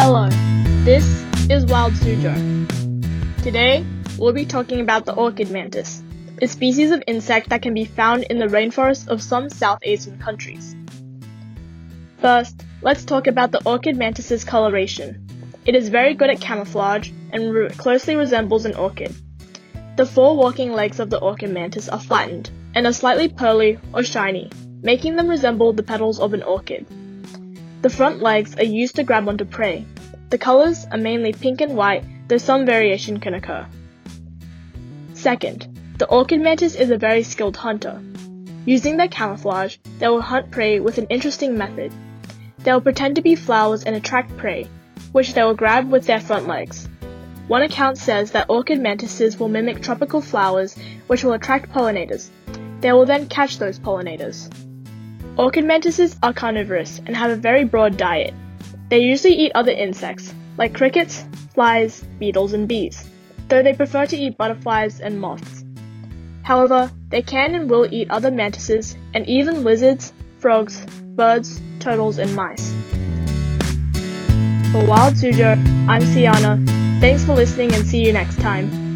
Hello, this is Wild Suzhou. Today, we'll be talking about the orchid mantis, a species of insect that can be found in the rainforests of some South Asian countries. First, let's talk about the orchid mantis's coloration. It is very good at camouflage and re- closely resembles an orchid. The four walking legs of the orchid mantis are flattened and are slightly pearly or shiny, making them resemble the petals of an orchid. The front legs are used to grab onto prey. The colors are mainly pink and white, though some variation can occur. Second, the orchid mantis is a very skilled hunter. Using their camouflage, they will hunt prey with an interesting method. They will pretend to be flowers and attract prey, which they will grab with their front legs. One account says that orchid mantises will mimic tropical flowers, which will attract pollinators. They will then catch those pollinators. Orchid mantises are carnivorous and have a very broad diet. They usually eat other insects, like crickets, flies, beetles, and bees, though they prefer to eat butterflies and moths. However, they can and will eat other mantises and even lizards, frogs, birds, turtles, and mice. For Wild Suzhou, I'm Ciana. Thanks for listening and see you next time.